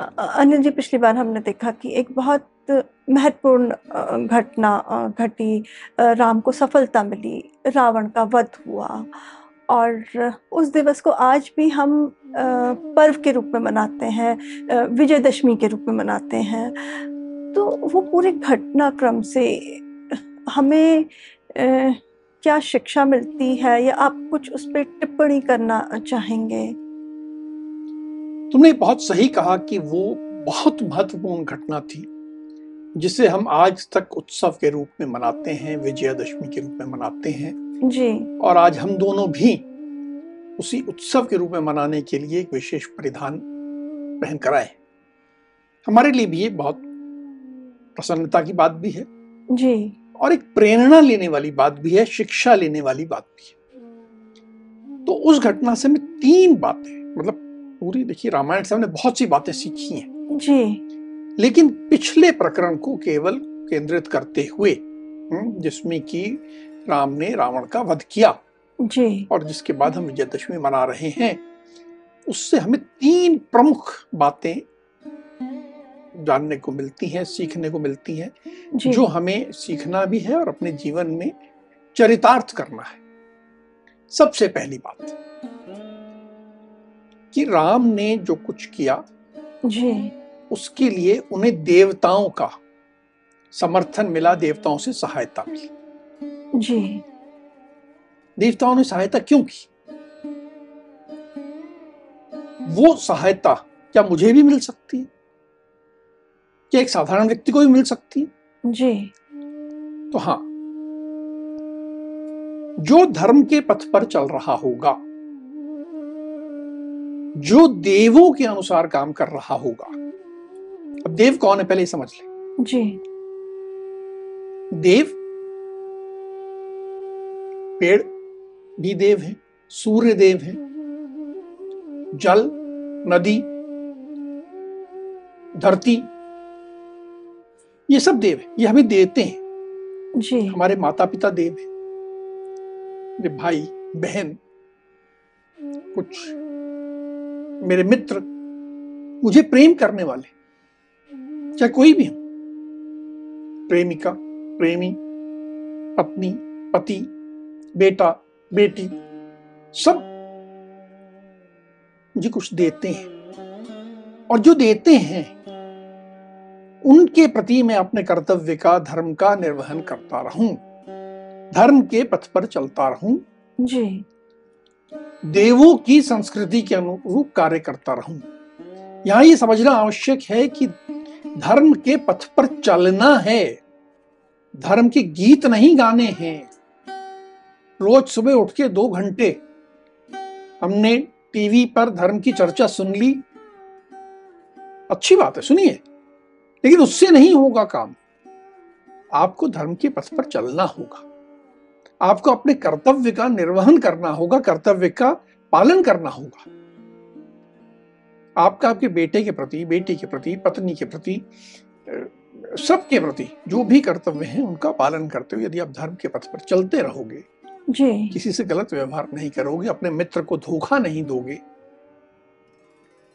अनिल जी, पिछली बार हमने देखा कि एक बहुत महत्वपूर्ण घटना घटी राम को सफलता मिली, रावण का वध हुआ। और उस दिवस को आज भी हम पर्व के रूप में मनाते हैं विजयदशमी के रूप में मनाते हैं। तो वो पूरे घटनाक्रम से हमें क्या शिक्षा मिलती है या आप कुछ उस पर टिप्पणी करना चाहेंगे? तुमने बहुत सही कहा कि वो बहुत महत्वपूर्ण घटना थी जिसे हम आज तक उत्सव के रूप में मनाते हैं विजयादशमी के रूप में मनाते हैं। जी। और आज हम दोनों भी उसी उत्सव के रूप में मनाने के लिए एक विशेष परिधान पहन कर आए हमारे लिए भी ये बहुत प्रसन्नता की बात भी है। जी। और एक प्रेरणा लेने वाली बात भी है शिक्षा लेने वाली बात भी है। तो उस घटना से मैं तीन बातें मतलब पूरी देखिए रामायण से हमने बहुत सी बातें सीखी हैं। जी। लेकिन पिछले प्रकरण को केवल केंद्रित करते हुए हम्म, जिसमें कि राम ने रावण का वध किया। जी। और जिसके बाद हम विजयदशमी मना रहे हैं उससे हमें तीन प्रमुख बातें जानने को मिलती हैं सीखने को मिलती हैं जो। हमें सीखना भी है और अपने जीवन में चरितार्थ करना है। सबसे पहली बात कि राम ने जो कुछ किया जी। उसके लिए उन्हें देवताओं का समर्थन मिला देवताओं से सहायता मिली। जी। देवताओं ने सहायता क्यों की? वो सहायता क्या मुझे भी मिल सकती है? क्या एक साधारण व्यक्ति को भी मिल सकती है? जी। तो हाँ जो धर्म के पथ पर चल रहा होगा जो देवों के अनुसार काम कर रहा होगा। अब देव कौन है पहले समझ ले। जी। देव पेड़ भी देव है सूर्य देव है जल नदी धरती ये सब देव है ये हमें देते हैं। जी। हमारे माता पिता देव है भाई बहन कुछ मेरे मित्र मुझे प्रेम करने वाले, चाहे कोई भी हो। प्रेमिका, प्रेमी, पत्नी, पति, बेटा, बेटी, सब मुझे कुछ देते हैं। और जो देते हैं, उनके प्रति मैं अपने कर्तव्य का, धर्म का निर्वहन करता रहूँ, धर्म के पथ पर चलता रहूँ। जी। देवों की संस्कृति के अनुरूप कार्य करता रहूँ। यहाँ ये समझना आवश्यक है कि धर्म के पथ पर चलना है। धर्म के गीत नहीं गाने हैं। रोज सुबह उठ के दो घंटे हमने टीवी पर धर्म की चर्चा सुन ली। अच्छी बात है, सुनिए। लेकिन उससे नहीं होगा काम। आपको धर्म के पथ पर चलना होगा। आपको अपने कर्तव्य का निर्वहन करना होगा कर्तव्य का पालन करना होगा। आपका आपके बेटे के प्रति बेटी के प्रति पत्नी के प्रति सबके प्रति जो भी कर्तव्य हैं उनका पालन करते हुए यदि आप धर्म के पथ पर चलते रहोगे जी। किसी से गलत व्यवहार नहीं करोगे अपने मित्र को धोखा नहीं दोगे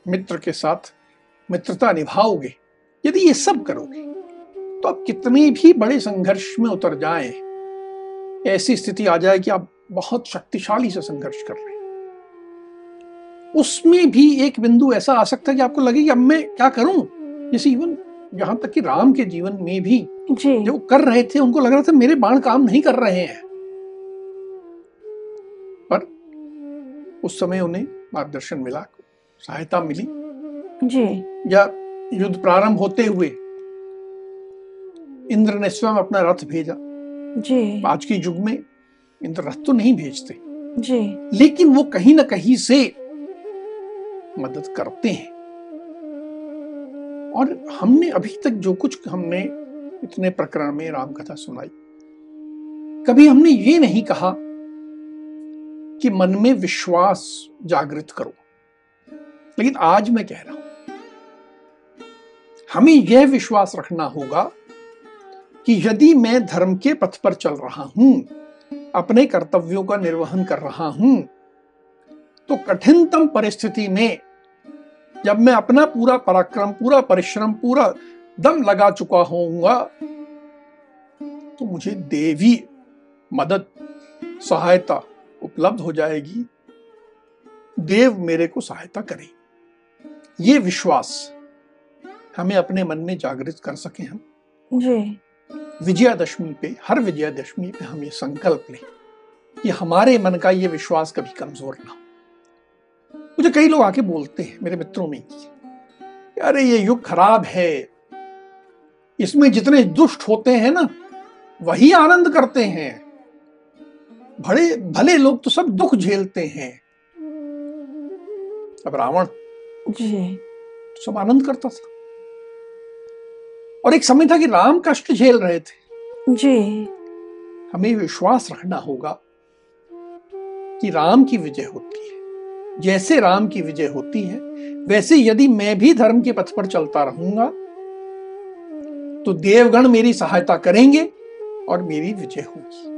मित्र के साथ मित्रता निभाओगे यदि ये सब करोगे तो आप कितने भी बड़े संघर्ष में उतर जाएँ ऐसी स्थिति आ जाए कि आप बहुत शक्तिशाली से संघर्ष कर रहे हैं। उसमें भी एक बिंदु ऐसा आ सकता है कि आपको लगे कि अब मैं क्या करूँ? जैसे इवन यहाँ तक कि राम के जीवन में भी जी। जो कर रहे थे उनको लग रहा था मेरे बाण काम नहीं कर रहे हैं। पर उस समय उन्हें मार्गदर्शन मिला सहायता मिली। जी। या युद्ध प्रारंभ होते हुए इंद्र ने स्वयं अपना रथ भेजा। जी। आज के युग में इंद्र रथ तो नहीं भेजते। जी। लेकिन वो कहीं ना कहीं से मदद करते हैं। और हमने अभी तक जो कुछ हमने इतने प्रकरण में राम कथा सुनाई कभी हमने ये नहीं कहा कि मन में विश्वास जागृत करो। लेकिन आज मैं कह रहा हूँ हमें यह विश्वास रखना होगा कि यदि मैं धर्म के पथ पर चल रहा हूँ, अपने कर्तव्यों का निर्वहन कर रहा हूँ तो कठिनतम परिस्थिति में जब मैं अपना पूरा पराक्रम, पूरा परिश्रम, पूरा दम लगा चुका होऊँगा तो मुझे देवी मदद, सहायता उपलब्ध हो जाएगी। देव मेरे को सहायता करे। ये विश्वास हमें अपने मन में जागृत कर सके हम। जी। विजयादशमी पे हर विजयादशमी पे हम ये संकल्प लें कि हमारे मन का ये विश्वास कभी कमज़ोर ना हो। मुझे कई लोग आके बोलते हैं मेरे मित्रों में की अरे ये युग खराब है। इसमें जितने दुष्ट होते हैं ना वही आनंद करते हैं। बड़े भले लोग तो सब दुख झेलते हैं। अब रावण जी। सब आनंद करता था। और एक समय था कि राम कष्ट झेल रहे थे। जी। हमें विश्वास रखना होगा कि राम की विजय होती है। जैसे राम की विजय होती है वैसे यदि मैं भी धर्म के पथ पर चलता रहूँगा तो देवगण मेरी सहायता करेंगे और मेरी विजय होगी।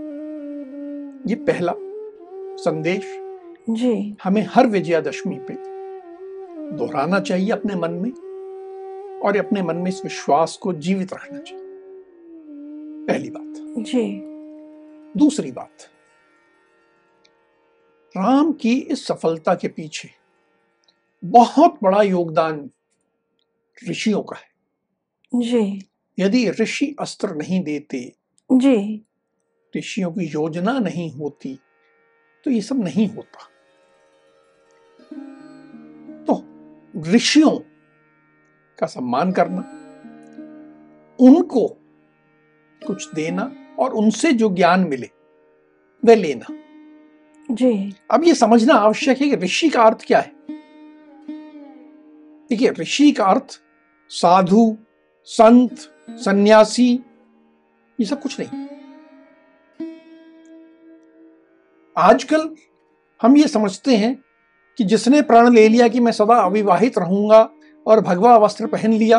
ये पहला संदेश। जी। हमें हर विजयादशमी पे दोहराना चाहिए अपने मन में। और अपने मन में इस विश्वास को जीवित रखना चाहिए। पहली बात। जी। दूसरी बात। राम की इस सफलता के पीछे बहुत बड़ा योगदान ऋषियों का है। जी। यदि ऋषि अस्त्र नहीं देते जी। ऋषियों की योजना नहीं होती तो ये सब नहीं होता। तो ऋषियों का सम्मान करना उनको कुछ देना और उनसे जो ज्ञान मिले वह लेना। जी। अब ये समझना आवश्यक है कि ऋषि का अर्थ क्या है। देखिए ऋषि का अर्थ साधु संत सन्यासी ये सब कुछ नहीं। आजकल हम ये समझते हैं कि जिसने प्रण ले लिया कि मैं सदा अविवाहित रहूँगा और भगवा वस्त्र पहन लिया।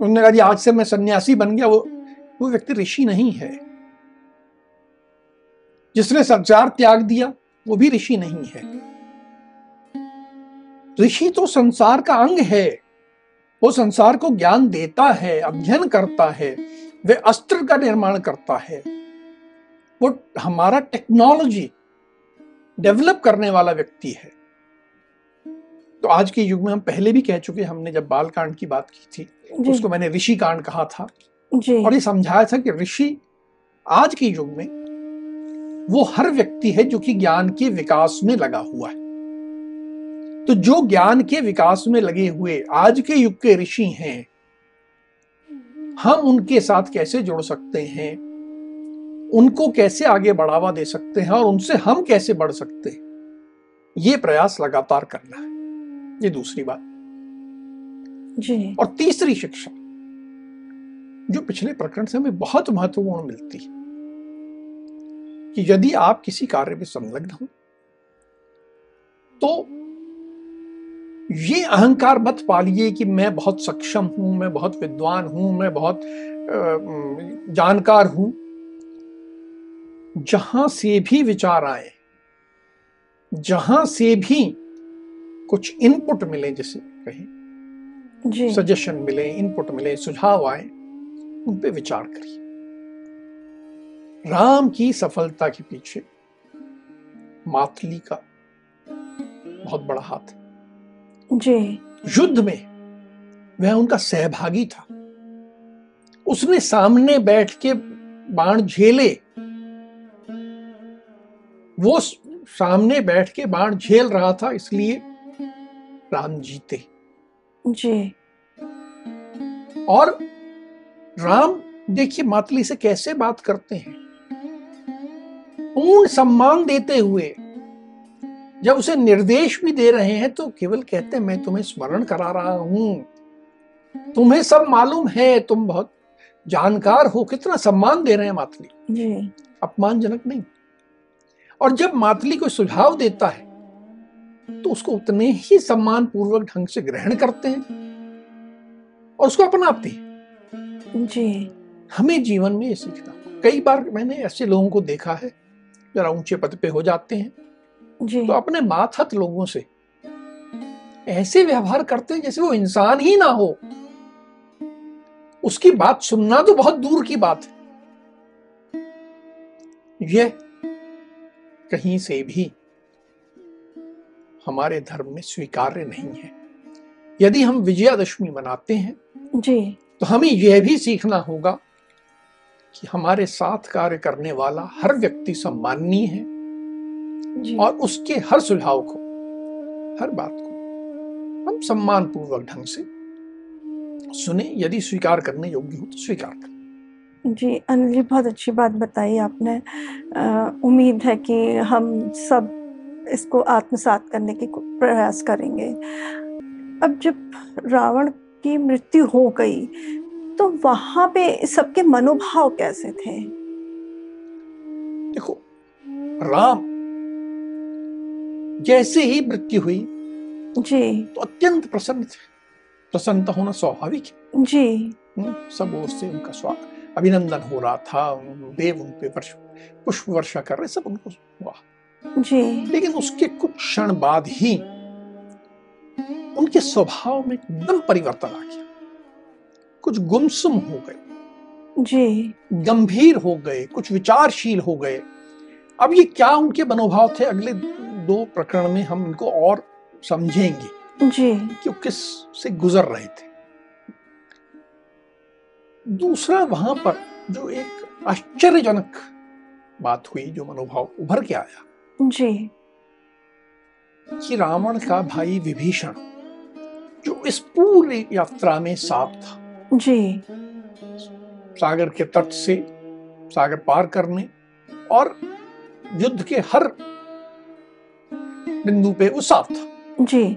उन्होंने कहा आज से मैं सन्यासी बन गया, वो वो व्यक्ति ऋषि नहीं है। जिसने संचार त्याग दिया, वो भी ऋषि नहीं है। ऋषि तो संसार का अंग है, वो संसार को ज्ञान देता है, अध्ययन करता है, वे अस्त्र का निर्माण करता है। वो हमारा टेक्नोलॉजी डेवलप करने वाला व्यक्ति है। तो आज के युग में हम पहले भी कह चुके हमने जब बाल कांड की बात की थी उसको मैंने ऋषि कांड कहा था। जी। और ये समझाया था कि ऋषि आज के युग में वो हर व्यक्ति है जो कि ज्ञान के विकास में लगा हुआ है। तो जो ज्ञान के विकास में लगे हुए आज के युग के ऋषि हैं हम उनके साथ कैसे जुड़ सकते हैं? उनको कैसे आगे बढ़ावा दे सकते हैं? और उनसे हम कैसे बढ़ सकते हैं? ये प्रयास लगातार करना है। ये दूसरी बात। जी। और तीसरी शिक्षा जो पिछले प्रकरण से हमें बहुत महत्वपूर्ण मिलती है कि यदि आप किसी कार्य में संलग्न हो तो ये अहंकार मत पालिए कि मैं बहुत सक्षम हूँ मैं बहुत विद्वान हूँ मैं बहुत जानकार हूँ। जहाँ से भी विचार आए जहाँ से भी कुछ इनपुट मिले जैसे कहें सजेशन मिले इनपुट मिले सुझाव आए उन पे विचार करिए। राम की सफलता के पीछे मातली का बहुत बड़ा हाथ है। जी। युद्ध में वह उनका सहभागी था। उसने सामने बैठ के बाण झेले। वो सामने बैठ के बाण झेल रहा था इसलिए राम जीते। जी। और राम देखिए मातली से कैसे बात करते हैं। पूर्ण सम्मान देते हुए जब उसे निर्देश भी दे रहे हैं तो केवल कहते हैं मैं तुम्हें स्मरण करा रहा हूँ। तुम्हें सब मालूम है तुम बहुत जानकार हो कितना सम्मान दे रहे हैं मातली। अपमानजनक नहीं। और जब मातली कोई सुझाव देता है तो उसको उतने ही सम्मान पूर्वक ढंग से ग्रहण करते हैं और उसको अपनाते हैं। जी। हमें जीवन में ये सीखना। कई बार मैंने ऐसे लोगों को देखा है जरा ऊँचे पद पे हो जाते हैं। जी। तो अपने माथत लोगों से ऐसे व्यवहार करते हैं जैसे वो इंसान ही ना हो। उसकी बात सुनना तो बहुत दूर की बात है। यह कहीं से भी हमारे धर्म में स्वीकार्य नहीं है। यदि हम विजयादशमी मनाते हैं जी। तो हमें यह भी सीखना होगा कि हमारे साथ कार्य करने वाला हर व्यक्ति सम्माननीय है जी। और उसके हर सुझाव को हर बात को हम सम्मान पूर्वक ढंग से सुने यदि स्वीकार करने योग्य हो तो स्वीकार करें। जी अनिल जी बहुत अच्छी बात बताई आपने। अ, उम्मीद है कि हम सब इसको आत्मसात करने की प्रयास करेंगे। अब जब रावण की मृत्यु हो गई तो वहाँ पे सबके मनोभाव कैसे थे? देखो राम जैसे ही मृत्यु हुई जी। तो अत्यंत प्रसन्न थे। प्रसन्नता होना स्वाभाविक है। जी। हम्म, सब ओर से उनका स्वागत अभिनंदन हो रहा था देव उन पे वर्ष पुष्प वर्षा कर रहे सब उनको हुआ जी। लेकिन उसके कुछ क्षण बाद ही उनके स्वभाव में एकदम परिवर्तन आ गया। कुछ गुमसुम हो गए। जी। गंभीर हो गए कुछ विचारशील हो गए। अब ये क्या उनके मनोभाव थे अगले दो प्रकरण में हम इनको और समझेंगे। जी। कि वो किस से गुजर रहे थे। दूसरा वहाँ पर जो एक आश्चर्यजनक बात हुई जो मनोभाव उभर के आया। जी। कि रावण का भाई विभीषण जो इस पूरी यात्रा में साथ था। जी। सागर के तट से सागर पार करने और युद्ध के हर बिंदु पे वो साथ था। जी।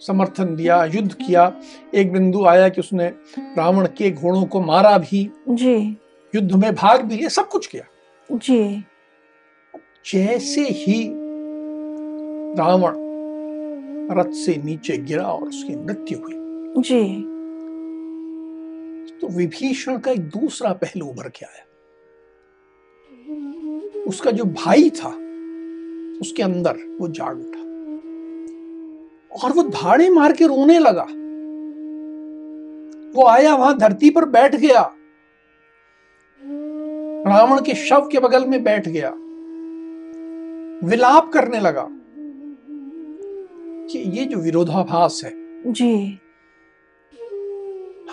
समर्थन दिया युद्ध किया। एक बिंदु आया कि उसने रावण के घोड़ों को मारा भी। जी। युद्ध में भाग भी लिया सब कुछ किया। जी। जैसे ही रावण रथ से नीचे गिरा और उसकी मृत्यु हुई जी। तो विभीषण का एक दूसरा पहलू उभर के आया। उसका जो भाई था उसके अंदर वो जाग उठा और वो धाड़े मार के रोने लगा। वो आया वहाँ धरती पर बैठ गया। रावण के शव के बगल में बैठ गया। विलाप करने लगा कि ये जो विरोधाभास है जी।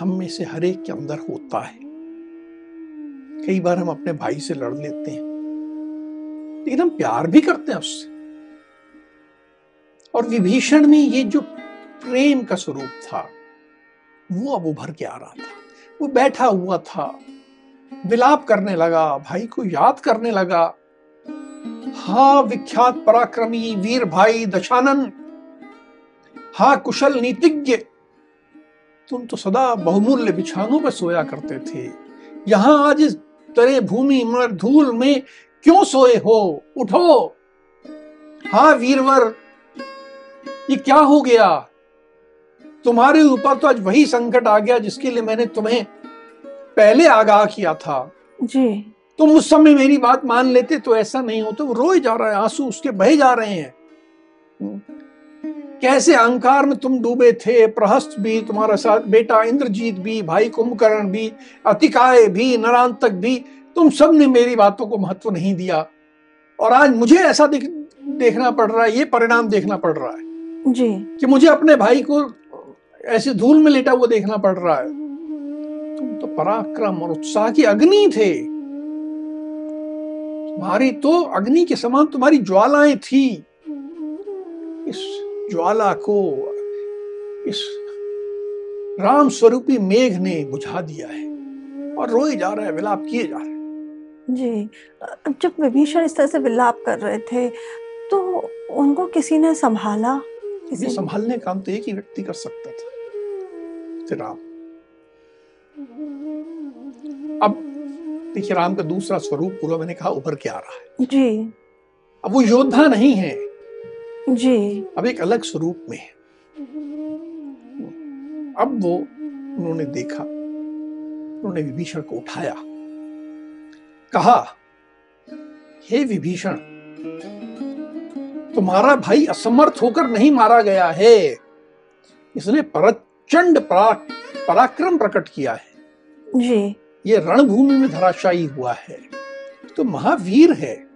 हम में से हर एक के अंदर होता है। कई बार हम अपने भाई से लड़ लेते हैं लेकिन हम प्यार भी करते हैं उससे। और विभीषण में ये जो प्रेम का स्वरूप था वो अब उभर के आ रहा था। वो बैठा हुआ था विलाप करने लगा भाई को याद करने लगा हा विख्यात पराक्रमी वीर भाई दशानन, हा कुशल नीतिज्ञ। तुम तो सदा बहुमूल्य बिछानों पर सोया करते थे। यहाँ आज इस तरे भूमि मर धूल में क्यों सोए हो? उठो। हा वीरवर, ये क्या हो गया? तुम्हारे ऊपर तो आज वही संकट आ गया जिसके लिए मैंने तुम्हें पहले आगाह किया था। जी। तुम उस समय मेरी बात मान लेते तो ऐसा नहीं होता। वो रोए जा रहा है आँसू उसके बहे जा रहे हैं। कैसे अहंकार में तुम डूबे थे प्रहस्त भी तुम्हारा साथ बेटा इंद्रजीत भी भाई कुंभकर्ण भी अतिकाय भी नरांतक भी तुम सबने मेरी बातों को महत्व नहीं दिया। और आज मुझे ऐसा देख, देखना पड़ रहा है ये परिणाम देखना पड़ रहा है। जी। कि मुझे अपने भाई को ऐसे धूल में लेटा हुआ देखना पड़ रहा है। तुम तो पराक्रम और उत्साह की अग्नि थे। तुम्हारी तो अग्नि के समान तुम्हारी ज्वालाएँ थी। इस ज्वाला को इस राम स्वरूपी मेघ ने बुझा दिया है और रोए जा रहा है विलाप किए जा रहे हैं। जी जब विभीषण इस तरह से विलाप कर रहे थे तो उनको किसी ने संभाला? ये किसी संभालने का काम तो एक ही व्यक्ति कर सकता था राम। अब देखिए राम का दूसरा स्वरूप पूरा मैंने कहा उभर के आ रहा है? जी। अब वो योद्धा नहीं है। जी। अब एक अलग स्वरूप में है। अब वो उन्होंने देखा उन्होंने विभीषण को उठाया। कहा हे विभीषण तुम्हारा भाई असमर्थ होकर नहीं मारा गया है। इसने प्रचंड परा- पराक्रम प्रकट किया है। जी। ये रणभूमि में धराशायी हुआ है। तो महावीर है।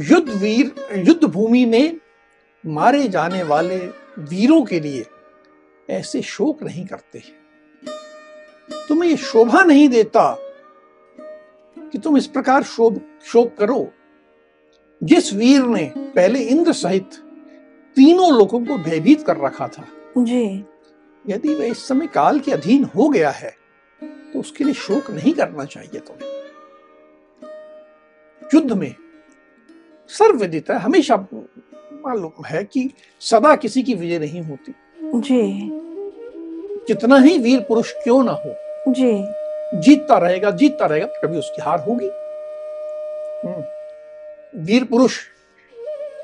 युद्ध वीर युद्ध भूमि में मारे जाने वाले वीरों के लिए ऐसे शोक नहीं करते तुम्हें ये शोभा नहीं देता कि तुम इस प्रकार शोभ शोक करो। जिस वीर ने पहले इंद्र सहित तीनों लोगों को भयभीत कर रखा था जी। यदि वह इस समय काल के अधीन हो गया है तो उसके लिए शोक नहीं करना चाहिए तुम्हें। युद्ध में सर्वविदित है हमेशा मालूम है कि सदा किसी की विजय नहीं होती। जी। जितना ही वीर पुरुष क्यों ना हो जी। जीतता रहेगा जीतता रहेगा कभी उसकी हार होगी। हम्म। वीर पुरुष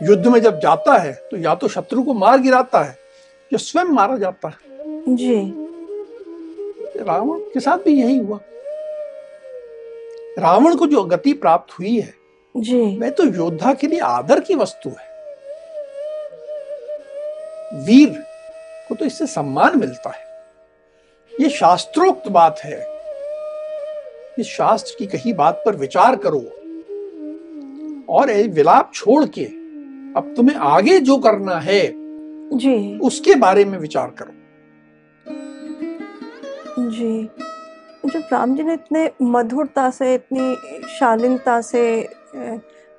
युद्ध में जब जाता है तो या तो शत्रु को मार गिराता है या स्वयं मारा जाता है। जी। रावण के साथ भी यही हुआ। रावण को जो गति प्राप्त हुई है जी। वह तो योद्धा के लिए आदर की वस्तु है। वीर को तो इससे सम्मान मिलता है। ये शास्त्रोक्त बात है। इस शास्त्र की कही बात पर विचार करो। और ये विलाप छोड़ के अब तुम्हें आगे जो करना है जी। उसके बारे में विचार करो। जी। जब राम जी ने इतने मधुरता से इतनी शालीनता से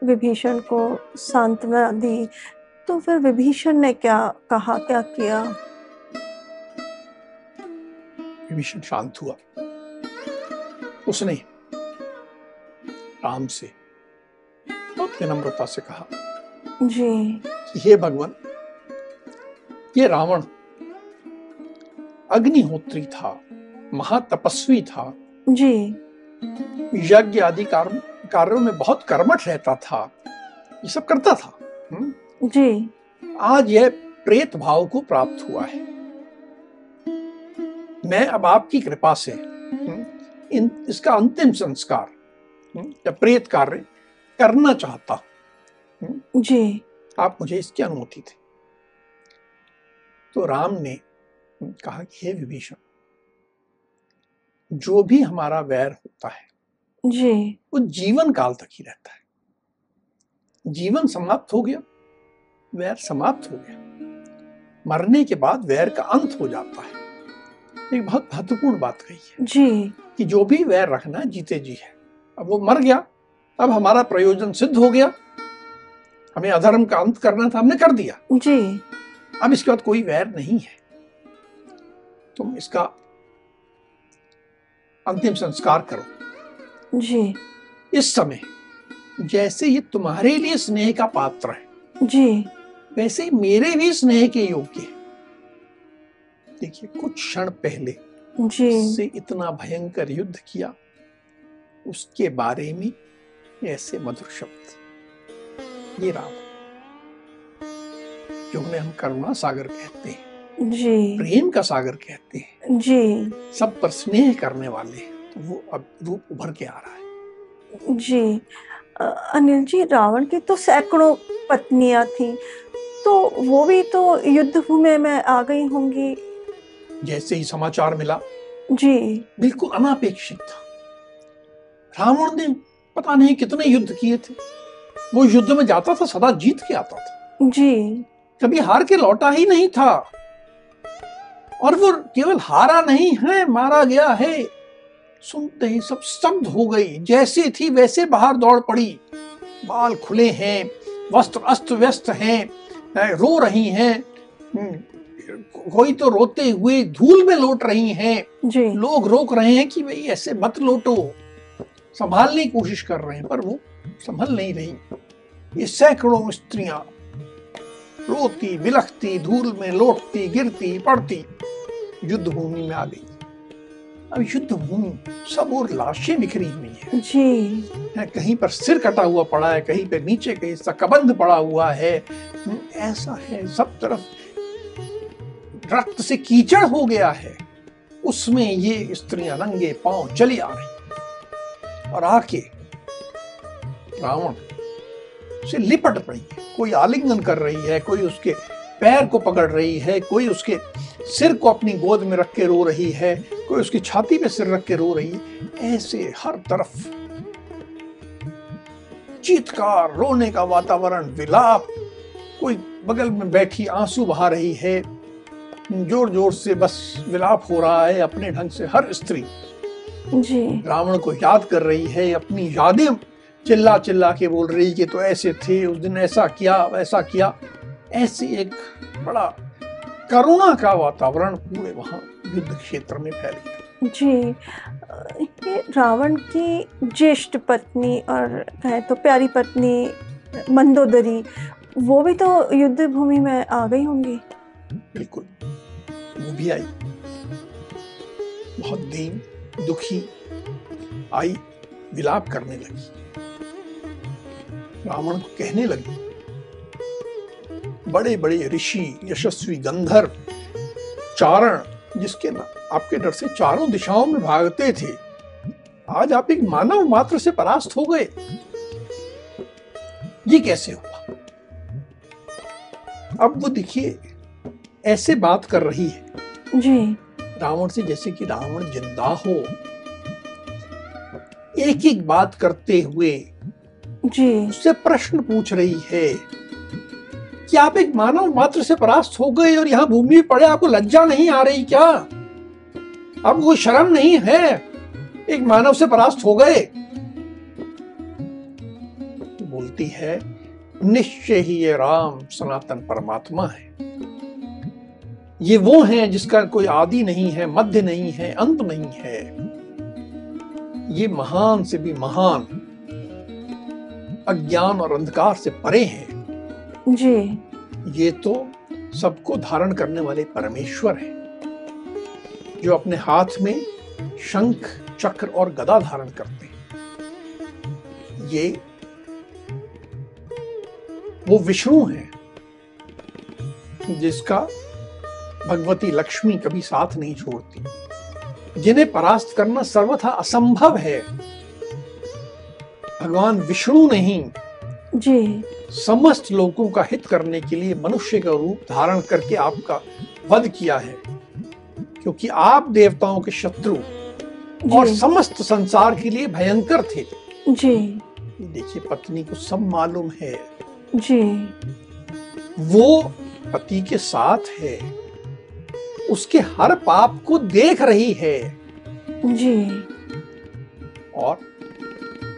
विभीषण को सांत्वना दी तो फिर विभीषण ने क्या कहा क्या किया? विभीषण शांत हुआ। उसने राम से बहुत विनम्रता से कहा जी। हे भगवान ये रावण अग्निहोत्री था। महातपस्वी था। जी। यज्ञ आदि कार्य में बहुत कर्मठ रहता था। ये सब करता था हम्म? जी। आज यह प्रेत भाव को प्राप्त हुआ है। मैं अब आपकी कृपा से हम्म, इन इसका अंतिम संस्कार हम्म, या प्रेत कार्य करना चाहता हूँ। जी। आप मुझे इसकी अनुमति थे तो राम ने कहा कि हे विभीषण जो भी हमारा वैर होता है जी। वो जीवन काल तक ही रहता है। जीवन समाप्त हो गया वैर समाप्त हो गया। मरने के बाद वैर का अंत हो जाता है। एक बहुत महत्वपूर्ण बात कही है जी। कि जो भी वैर रखना जीते जी है। अब वो मर गया अब हमारा प्रयोजन सिद्ध हो गया। हमें अधर्म का अंत करना था हमने कर दिया। जी। अब इसके बाद कोई वैर नहीं है। तुम इसका अंतिम संस्कार करो। जी। इस समय जैसे ये तुम्हारे लिए स्नेह का पात्र है जी। वैसे मेरे भी स्नेह के योग्य है। देखिए कुछ क्षण पहले जी। से इतना भयंकर युद्ध किया उसके बारे में ऐसे मधुर शब्द। ये राम जो उन्हें हम करुणा सागर कहते हैं। जी। प्रेम का सागर कहते हैं। जी। सब पर स्नेह करने वाले तो वो अब रूप उभर के आ रहा है। जी। अनिल जी रावण की तो सैकड़ों पत्नियाँ थी तो वो भी तो युद्ध भूमि में आ गई होंगी। जैसे ही समाचार मिला जी। बिल्कुल अनापेक्षित था। रावण ने पता नहीं कितने युद्ध किए थे। वो युद्ध में जाता था सदा जीत के आता था। जी। कभी हार के लौटा ही नहीं था। और वो केवल हारा नहीं है मारा गया है। सुनते ही सब स्तब्ध हो गई। जैसे थी वैसे बाहर दौड़ पड़ी। बाल खुले हैं वस्त्र अस्त व्यस्त हैं रो रही हैं। हम्म, कोई तो रोते हुए धूल में लौट रही हैं। लोग रोक रहे हैं कि भाई ऐसे मत लौटो। संभालने की कोशिश कर रहे हैं पर वो संभल नहीं रही। ये सैकड़ों स्त्रियाँ रोती बिलखती धूल में लौटती गिरती पड़ती। युद्ध भूमि में आ गई। अब युद्ध भूमि सब और लाशें बिखरी हुई है। जी। है कहीं पर सिर कटा हुआ पड़ा है कहीं पे नीचे कहीं सकबंध पड़ा हुआ है। ऐसा है सब तरफ़ रक्त से कीचड़ हो गया है। उसमें ये स्त्रियाँ नंगे पाँव चली आ रही और आके रावण से लिपट रही है। कोई आलिंगन कर रही है कोई उसके पैर को पकड़ रही है कोई उसके सिर को अपनी गोद में रख के रो रही है कोई उसकी छाती पे सिर रख के रो रही है ऐसे हर तरफ़। चीतकार रोने का वातावरण विलाप कोई बगल में बैठी आँसू बहा रही है ज़ोर ज़ोर से बस विलाप हो रहा है अपने ढंग से हर स्त्री। जी। रावण को याद कर रही है अपनी यादें चिल्ला चिल्ला के बोल रही कि तो ऐसे थे उस दिन ऐसा किया वैसा किया। ऐसे एक बड़ा करुणा का वातावरण पूरे वहाँ युद्ध क्षेत्र में फैल गया। जी ये रावण की ज्येष्ठ पत्नी और कहे तो प्यारी पत्नी मंदोदरी वो भी तो युद्ध भूमि में आ गई होंगी? बिल्कुल वो भी आई। बहुत दीन दुखी आई विलाप करने लगी। रावण को कहने लगी बड़े बड़े ऋषि यशस्वी गंधर्व चारण जिसके ना आपके डर से चारों दिशाओं में भागते थे। आज आप एक मानव मात्र से परास्त हो गए। ये कैसे हुआ? अब वो देखिए ऐसे बात कर रही है। जी। रावण से जैसे कि रावण ज़िंदा हो। एक एक बात करते हुए जी। उससे प्रश्न पूछ रही है। कि आप एक मानव मात्र से परास्त हो गए और यहाँ भूमि पड़े, आपको लज्जा नहीं आ रही क्या? आपको वो शर्म नहीं है? एक मानव से परास्त हो गए। बोलती है, निश्चय ही ये राम सनातन परमात्मा है। ये वो है जिसका कोई आदि नहीं है, मध्य नहीं है, अंत नहीं है। ये महान से भी महान, अज्ञान और अंधकार से परे हैं। जी। ये तो सबको धारण करने वाले परमेश्वर है जो अपने हाथ में शंख चक्र और गदा धारण करते हैं। ये वो विष्णु है जिसका भगवती लक्ष्मी कभी साथ नहीं छोड़ती जिन्हें परास्त करना सर्वथा असंभव है। भगवान विष्णु नहीं। जी। समस्त लोगों का हित करने के लिए मनुष्य का रूप धारण करके आपका वध किया है। क्योंकि आप देवताओं के शत्रु और समस्त संसार के लिए भयंकर थे। जी। देखिए पत्नी को सब मालूम है। जी। वो पति के साथ है। उसके हर पाप को देख रही है। जी। और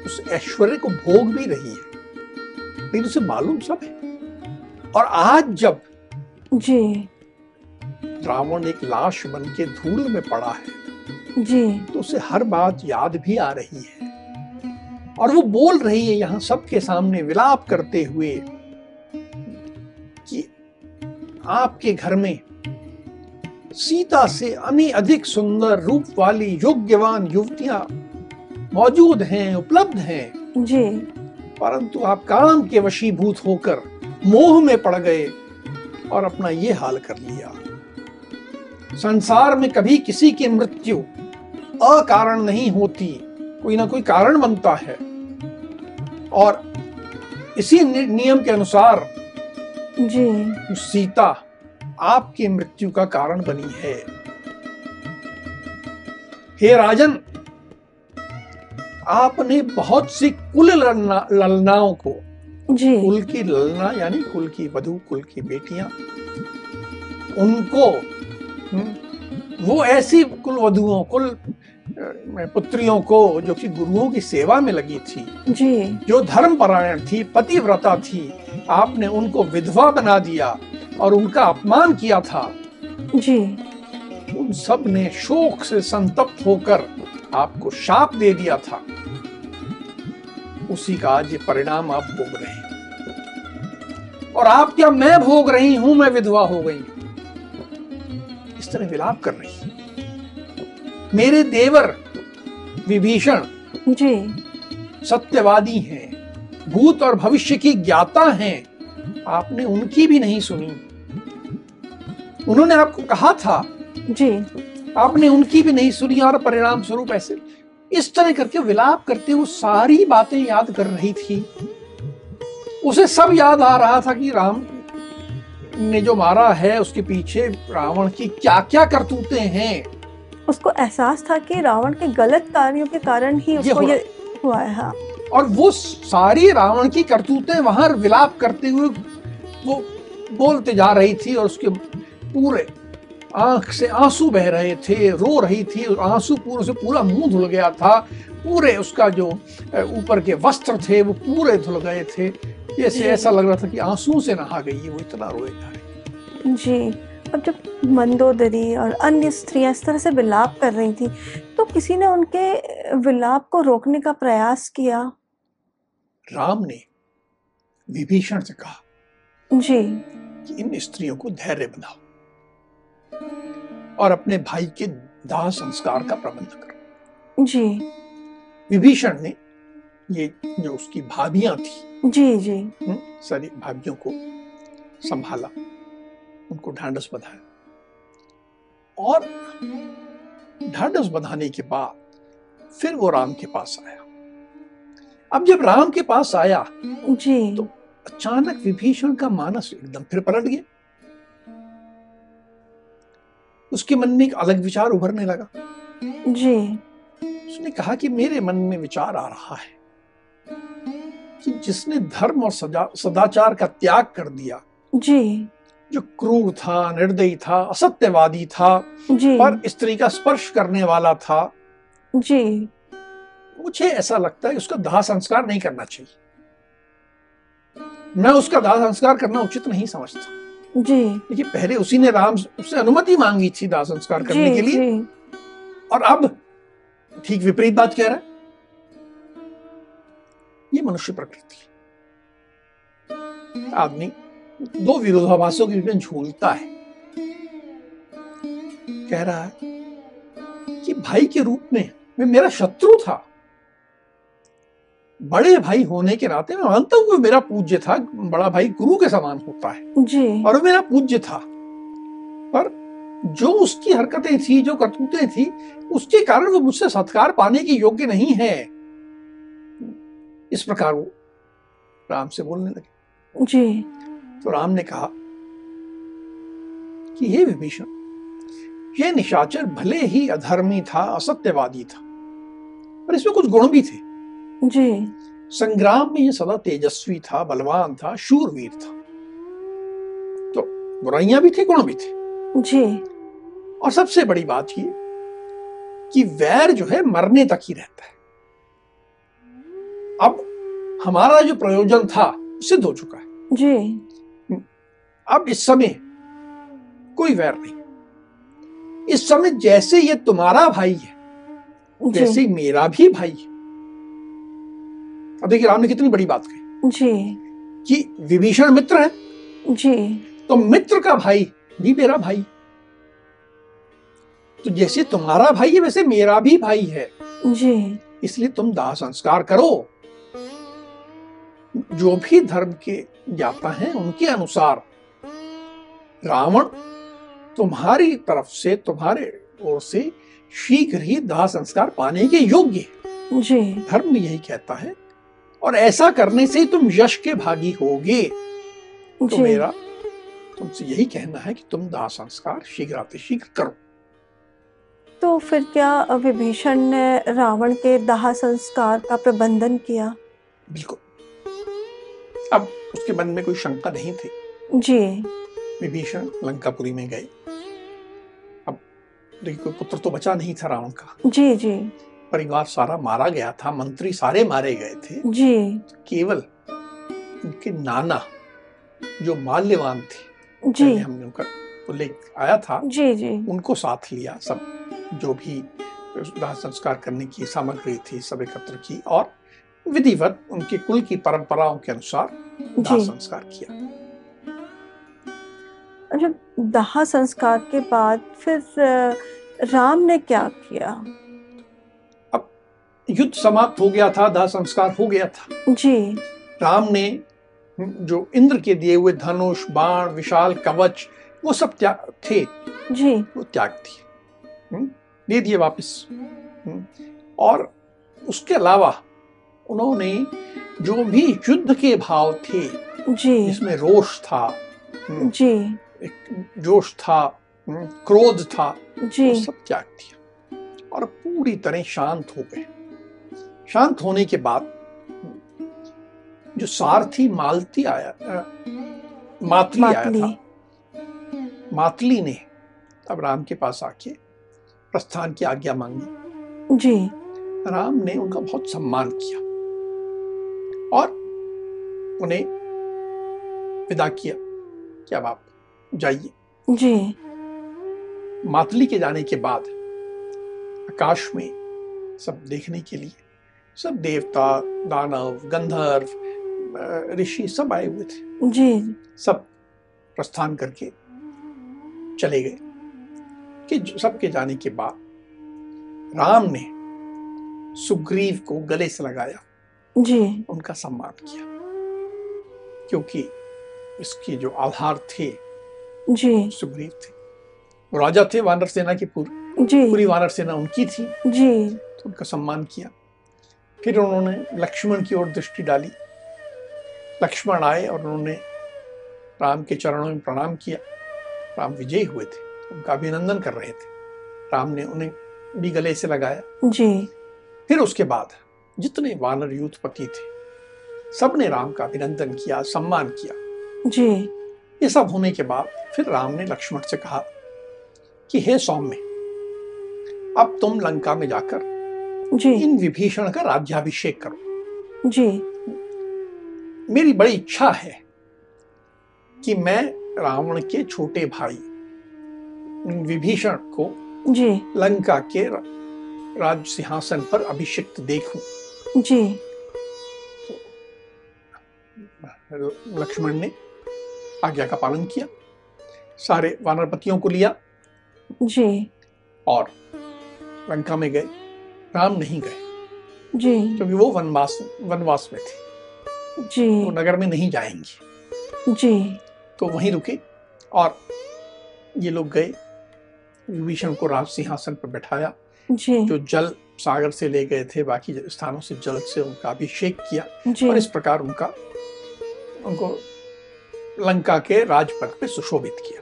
उस ऐश्वर्य को भोग भी रही है। लेकिन उसे मालूम सब है। और आज जब जी। रावण एक लाश बन के धूल में पड़ा है जी। तो उसे हर बात याद भी आ रही है। और वो बोल रही है यहाँ सबके सामने विलाप करते हुए कि आपके घर में सीता से अने अधिक सुंदर रूप वाली योग्यवान युवतियाँ मौजूद हैं उपलब्ध हैं। जी। परंतु आप काम के वशीभूत होकर मोह में पड़ गए और अपना ये हाल कर लिया। संसार में कभी किसी की मृत्यु अकारण नहीं होती कोई ना कोई कारण बनता है। और इसी नियम के अनुसार जी। सीता आपकी मृत्यु का कारण बनी है। हे राजन आपने बहुत सी कुल ललना, ललनाओं को। जी। कुल की ललना यानी कुल की वधु कुल की बेटियाँ उनको हम्म, वो ऐसी कुल वधुओं कुल पुत्रियों को जो कि गुरुओं की सेवा में लगी थी जी। जो धर्म परायण थी पतिव्रता थी आपने उनको विधवा बना दिया और उनका अपमान किया था। जी। उन सबने शोक से संतप्त होकर आपको शाप दे दिया था। उसी का आज ये परिणाम आप भोग रहे हैं। और आप क्या मैं भोग रही हूँ मैं विधवा हो गई इस तरह विलाप कर रही मेरे देवर विभीषण जी। सत्यवादी हैं भूत और भविष्य की ज्ञाता हैं। आपने उनकी भी नहीं सुनी। उन्होंने आपको कहा था जी। आपने उनकी भी नहीं सुनी और परिणाम स्वरूप ऐसे। इस तरह करके विलाप करते वो सारी बातें याद कर रही थी। उसे सब याद आ रहा था कि राम ने जो मारा है उसके पीछे रावण की क्या क्या करतूते हैं। उसको एहसास था कि रावण के गलत कार्यों के कारण ही उसको हुआ। ये हुआ है हाँ। और वो सारी रावण की करतूतें वहाँ विलाप करते हुए वो बोलते जा रही थी और उसके पूरे आँख से आँसू बह रहे थे रो रही थी और आँसू पूरे से पूरा मुँह धुल गया था। पूरे उसका जो ऊपर के वस्त्र थे वो पूरे धुल गए थे। जैसे ऐसा लग रहा था कि आँसू से नहा गई है वो इतना रोए जा रही। जी। अब जब मंदोदरी और अन्य स्त्रियाँ इस तरह से विलाप कर रही थी तो किसी ने उनके विलाप को रोकने का प्रयास किया? राम ने विभीषण से कहा जी। कि इन स्त्रियों को धैर्य बनाओ। और अपने भाई के दाह संस्कार का प्रबंध करो। जी। विभीषण ने ये जो उसकी भाभियाँ थी जी जी। हम्म, सारी भाभीियों को संभाला उनको ढांडस बधाया। और ढांडस बधाने के बाद फिर वो राम के पास आया। अब जब राम के पास आया जी। तो अचानक विभीषण का मानस एकदम फिर पलट गया। उसके मन में एक अलग विचार उभरने लगा। जी। उसने कहा कि मेरे मन में विचार आ रहा है कि जिसने धर्म और सजा सदाचार का त्याग कर दिया। जी। जो क्रूर था निर्दयी था असत्यवादी था जी। पर स्त्री का स्पर्श करने वाला था। जी। मुझे ऐसा लगता है उसका दाह संस्कार नहीं करना चाहिए। मैं उसका दाह संस्कार करना उचित नहीं समझता। जी। देखिए पहले उसी ने राम उससे अनुमति मांगी थी दाह संस्कार करने के लिए। और अब ठीक विपरीत बात कह रहा है। ये मनुष्य प्रकृति। आदमी दो विरोधाभासों के बीच में झूलता है। कह रहा है कि भाई के रूप में वे मेरा शत्रु था। बड़े भाई होने के नाते मैं मानता हूँ मेरा पूज्य था बड़ा भाई गुरु के समान होता है। जी। और मेरा पूज्य था। पर जो उसकी हरकतें थी जो करतूतें थी उसके कारण वो मुझसे सत्कार पाने के योग्य नहीं है। इस प्रकार वो राम से बोलने लगे। जी। तो राम ने कहा कि हे विभीषण यह निशाचर भले ही अधर्मी था असत्यवादी था पर इसमें कुछ गुण भी थे। जी। संग्राम में यह सदा तेजस्वी था बलवान था शूरवीर था। तो बुराइयाँ भी थी गुण भी थे। जी। और सबसे बड़ी बात ये कि वैर जो है मरने तक ही रहता है। अब हमारा जो प्रयोजन था सिद्ध हो चुका है। जी। अब इस समय कोई वैर नहीं। इस समय जैसे ये तुम्हारा भाई है जैसे मेरा भी भाई है। अब देखिए राम ने कितनी बड़ी बात कही। जी। कि विभीषण मित्र है। जी। तो मित्र का भाई भी मेरा भाई। तो जैसे तुम्हारा भाई है वैसे मेरा भी भाई है। जी। इसलिए तुम दाह संस्कार करो। जो भी धर्म के ज्ञाता हैं उनके अनुसार रावण तुम्हारी तरफ़ से तुम्हारे ओर से शीघ्र ही दाह संस्कार पाने के योग्य है। जी। धर्म यही कहता है और ऐसा करने से ही तुम यश के भागी होगे। तो मेरा तुमसे यही कहना है कि तुम दाह संस्कार शीघ्र शीघ्र करो। तो फिर क्या विभीषण ने रावण के दाह संस्कार का प्रबंधन किया? बिल्कुल। अब उसके मन में कोई शंका नहीं थी। जी। विभीषण लंकापुरी में गए। अब देखिए कोई पुत्र तो बचा नहीं था रावण का। जी जी। परिवार सारा मारा गया था मंत्री सारे मारे गए थे। जी। केवल उनके नाना जो माल्यवान थे जी। हमने उनका उल्लेख आया था जी जी। उनको साथ लिया सब जो भी दाह संस्कार करने की सामग्री थी सब एकत्र की और विधिवत उनके कुल की परंपराओं के अनुसार दाह संस्कार किया। अच्छा दाह संस्कार के बाद फिर राम ने क्या किया? युद्ध समाप्त हो गया था दाह संस्कार हो गया था। जी। राम ने जो इंद्र के दिए हुए धनुष बाण विशाल कवच वो सब त्याग थे। जी। वो त्याग दिए। हम्म, दे दिए वापस। हम्म, और उसके अलावा उन्होंने जो भी युद्ध के भाव थे जी। जिसमें रोष था हम्म, जी। जोश था क्रोध था जी। वो सब त्याग दिया। और पूरी तरह शांत हो गए। शांत होने के बाद जो सारथी मालती आया अ, मातली आया था मातली ने अब राम के पास आके प्रस्थान की आज्ञा मांगी। जी। राम ने उनका बहुत सम्मान किया और उन्हें विदा किया कि अब आप जाइए। जी। मातली के जाने के बाद आकाश में सब देखने के लिए सब देवता दानव गंधर्व ऋषि सब आए हुए थे। जी। सब प्रस्थान करके चले गए। कि सबके जाने के बाद राम ने सुग्रीव को गले से लगाया। जी। उनका सम्मान किया। क्योंकि इसके जो आधार थे जी। सुग्रीव थे। राजा थे वानर सेना की पूरी जी। पूरी वानर सेना उनकी थी। जी। तो उनका सम्मान किया। फिर उन्होंने लक्ष्मण की ओर दृष्टि डाली। लक्ष्मण आए और उन्होंने राम के चरणों में प्रणाम किया। राम विजयी हुए थे उनका अभिनंदन कर रहे थे। राम ने उन्हें भी गले से लगाया। जी। फिर उसके बाद जितने वानर यूथपति थे सबने राम का अभिनंदन किया सम्मान किया। जी। ये सब होने के बाद फिर राम ने लक्ष्मण से कहा कि हे सौम्य अब तुम लंका में जाकर जी। इन विभीषण का राज्याभिषेक करो। जी। मेरी बड़ी इच्छा है कि मैं रावण के छोटे भाई विभीषण को जी। लंका के राज सिंहासन पर अभिषिक्त देखूँ। जी। लक्ष्मण ने आज्ञा का पालन किया सारे वानरपतियों को लिया जी। और लंका में गए। राम नहीं गए। जी। क्योंकि वो वनवास वनवास में थे। जी। वो नगर में नहीं जाएँगे। जी। तो वहीं रुके और ये लोग गए। विभीषण को राज सिंहासन पर बैठाया। जी। जो जल सागर से ले गए थे बाकी स्थानों से जल से उनका अभिषेक किया जी। और इस प्रकार उनका उनको लंका के राजपथ पे सुशोभित किया।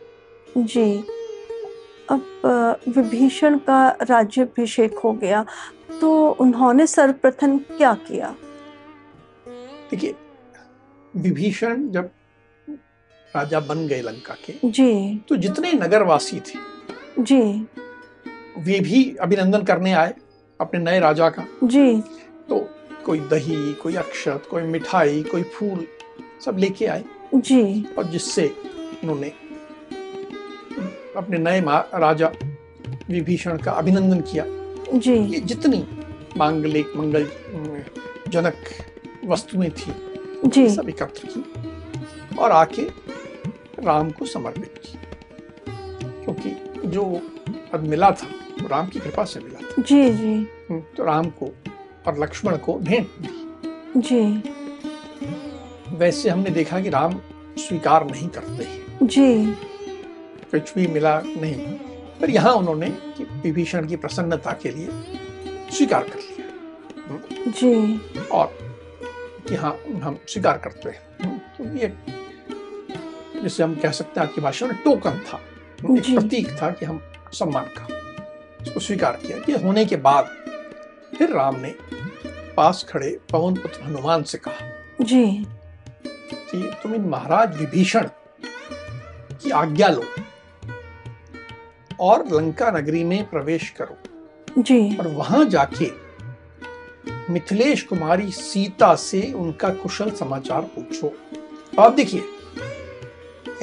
जी। अब विभीषण का राज्याभिषेक हो गया। तो उन्होंने सर्वप्रथम क्या किया? देखिए विभीषण जब राजा बन गए लंका के जी। तो जितने नगरवासी थे जी। वे भी अभिनंदन करने आए अपने नए राजा का। जी। तो कोई दही कोई अक्षत कोई मिठाई कोई फूल सब लेके आए। जी। और जिससे उन्होंने अपने नए राजा विभीषण का अभिनंदन किया। जी। ये जितनी मांगलिक मंगल जनक वस्तुएँ थी जी। सब एकत्र की और आके राम को समर्पित की। क्योंकि जो पद मिला था वो राम की कृपा से मिला था। जी जी। हम्म, तो राम को और लक्ष्मण को भेंट दी। जी। वैसे हमने देखा कि राम स्वीकार नहीं करते जी। कुछ भी मिला नहीं। पर यहाँ उन्होंने विभीषण की प्रसन्नता के लिए स्वीकार कर लिया। जी। और कि हाँ हम स्वीकार करते हैं। तो ये जिसे हम कह सकते हैं आपकी भाषा में टोकन था। एक प्रतीक था कि हम सम्मान का इसको स्वीकार किया। ये होने के बाद फिर राम ने पास खड़े पवन पुत्र हनुमान से कहा जी। कि तुम इन महाराज विभीषण की आज्ञा लो। और लंका नगरी में प्रवेश करो। जी। और वहाँ जाके मिथिलेश कुमारी सीता से उनका कुशल समाचार पूछो। आप देखिए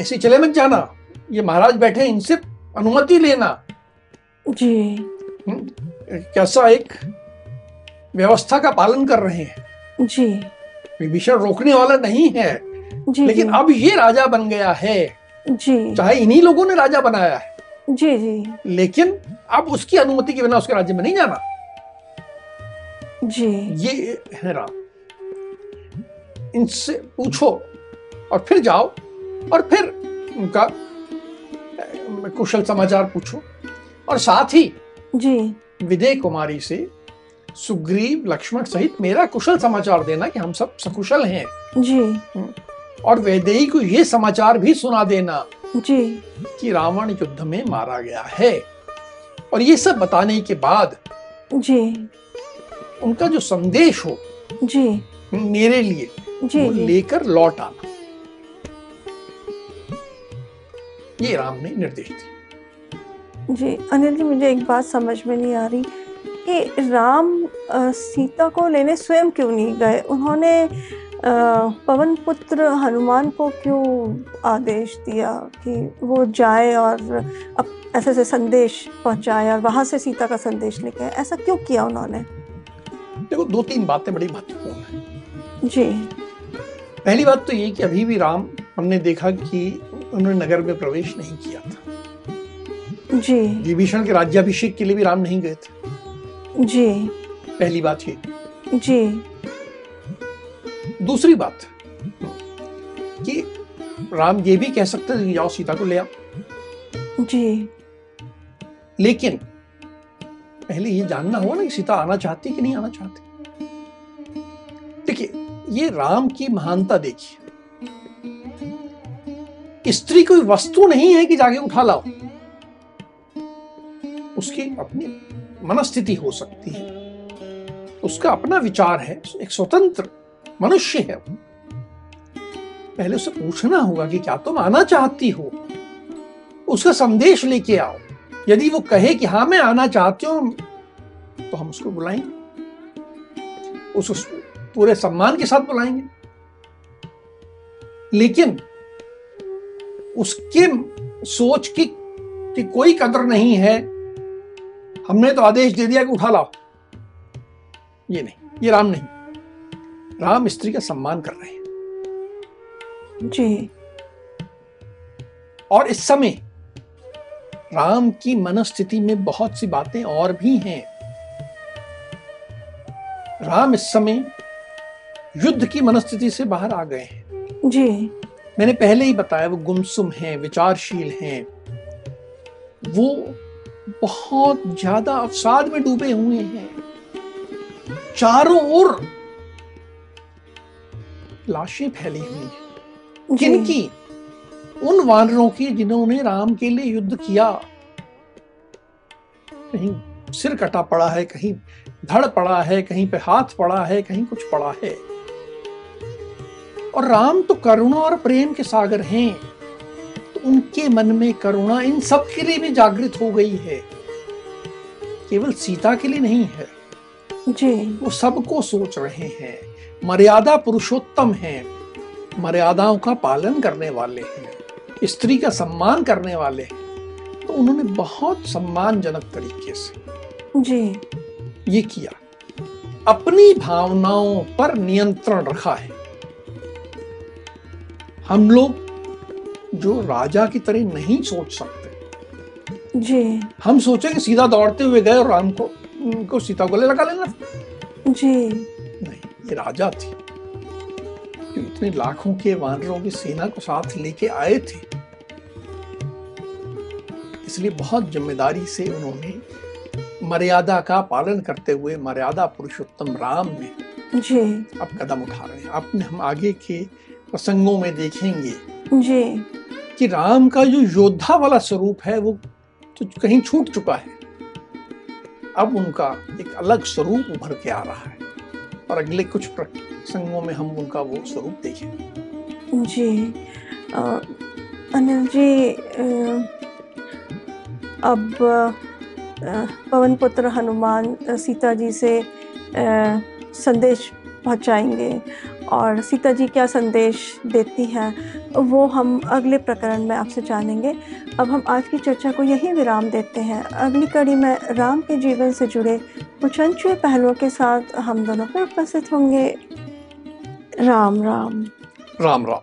ऐसे चले मत जाना। ये महाराज बैठे इनसे अनुमति लेना। जी। हम्म, कैसा एक व्यवस्था का पालन कर रहे हैं। जी। विभीषण रोकने वाला नहीं है। जी लेकिन जी, अब ये राजा बन गया है। जी। चाहे इन्हीं लोगों ने राजा बनाया है। जी जी। लेकिन अब उसकी अनुमति के बिना उसके राज्य में नहीं जाना। जी। ये है राम। इनसे पूछो और फिर जाओ और फिर उनका कुशल समाचार पूछो। और साथ ही जी। विदय कुमारी से सुग्रीव लक्ष्मण सहित मेरा कुशल समाचार देना कि हम सब सकुशल हैं। जी। और वैदेही को ये समाचार भी सुना देना। जी। कि रावण युद्ध में मारा गया है। और ये सब बताने के बाद जी। उनका जो संदेश हो जी। मेरे लिए जी वो लेकर लौट आना। ये राम ने निर्देश दिया जी अनिल जी मुझे एक बात समझ में नहीं आ रही कि राम अ, सीता को लेने स्वयं क्यों नहीं गए? उन्होंने पवन पुत्र हनुमान को क्यों आदेश दिया कि वो जाए और अब ऐसे ऐसे संदेश पहुँचाए और वहाँ से सीता का संदेश लेके आए? ऐसा क्यों किया उन्होंने? देखो दो तीन बातें बड़ी महत्वपूर्ण है। जी। पहली बात तो ये कि अभी भी राम हमने देखा कि उन्होंने नगर में प्रवेश नहीं किया था। जी। विभीषण के राज्याभिषेक के लिए भी राम नहीं गए थे। जी। पहली बात ये। जी। दूसरी बात कि राम ये भी कह सकते थे जाओ सीता को ले आओ। जी। लेकिन पहले ये जानना होगा ना कि सीता आना चाहती कि नहीं आना चाहती। देखिए ये राम की महानता देखिए। स्त्री कोई वस्तु नहीं है कि जाके उठा लाओ। उसकी अपनी मनस्थिति हो सकती है। उसका अपना विचार है एक स्वतंत्र मनुष्य है। वो पहले उसे पूछना होगा कि क्या तुम आना चाहती हो? उसका संदेश लेके आओ। यदि वो कहे कि हाँ मैं आना चाहती हूँ तो हम उसको बुलाएँगे। उस, उस पूरे सम्मान के साथ बुलाएँगे। लेकिन उसके सोच की कि कोई कदर नहीं है। हमने तो आदेश दे दिया कि उठा लाओ। ये नहीं ये राम नहीं। राम स्त्री का सम्मान कर रहे हैं। जी। और इस समय राम की मनस्थिति में बहुत सी बातें और भी हैं। राम इस समय युद्ध की मनस्थिति से बाहर आ गए हैं। जी। मैंने पहले ही बताया वो गुमसुम हैं विचारशील हैं। वो बहुत ज़्यादा अवसाद में डूबे हुए हैं। चारों ओर लाशें फैली हुई हैं। जी। किनकी उन वानरों की जिन्होंने राम के लिए युद्ध किया। कहीं सिर कटा पड़ा है कहीं धड़ पड़ा है कहीं पे हाथ पड़ा है कहीं कुछ पड़ा है। और राम तो करुणा और प्रेम के सागर हैं। तो उनके मन में करुणा इन सब के लिए भी जागृत हो गई है। केवल सीता के लिए नहीं है। जी। वो सबको सोच रहे हैं। मर्यादा पुरुषोत्तम हैं। मर्यादाओं का पालन करने वाले हैं। स्त्री का सम्मान करने वाले हैं। तो उन्होंने बहुत सम्मानजनक तरीके से जी। ये किया। अपनी भावनाओं पर नियंत्रण रखा है। हम लोग जो राजा की तरह नहीं सोच सकते। जी। हम सोचेंगे सीधा दौड़ते हुए गए और राम को उनको सीता को ले लगा लेना। जी। ये राजा थी। जो इतने लाखों के वानरों की सेना को साथ लेके आए थे। इसलिए बहुत ज़िम्मेदारी से उन्होंने मर्यादा का पालन करते हुए मर्यादा पुरुषोत्तम राम ने जी। अब कदम उठा रहे हैं। अपने हम आगे के प्रसंगों में देखेंगे जी। कि राम का जो योद्धा वाला स्वरूप है वो तो कहीं छूट चुका है। अब उनका एक अलग स्वरूप उभर के आ रहा है। और अगले कुछ प्रसंगों में हम उनका वो स्वरूप देखेंगे। जी आ, अनिल जी आ, अब पवन पुत्र हनुमान सीता जी से आ, संदेश पहुंचाएँगे। और सीता जी क्या संदेश देती हैं, वो हम अगले प्रकरण में आपसे जानेंगे। अब हम आज की चर्चा को यहीं विराम देते हैं। अगली कड़ी में राम के जीवन से जुड़े कुछ अनछुए पहलुओं के साथ हम दोनों पर उपस्थित होंगे। राम राम। राम राम।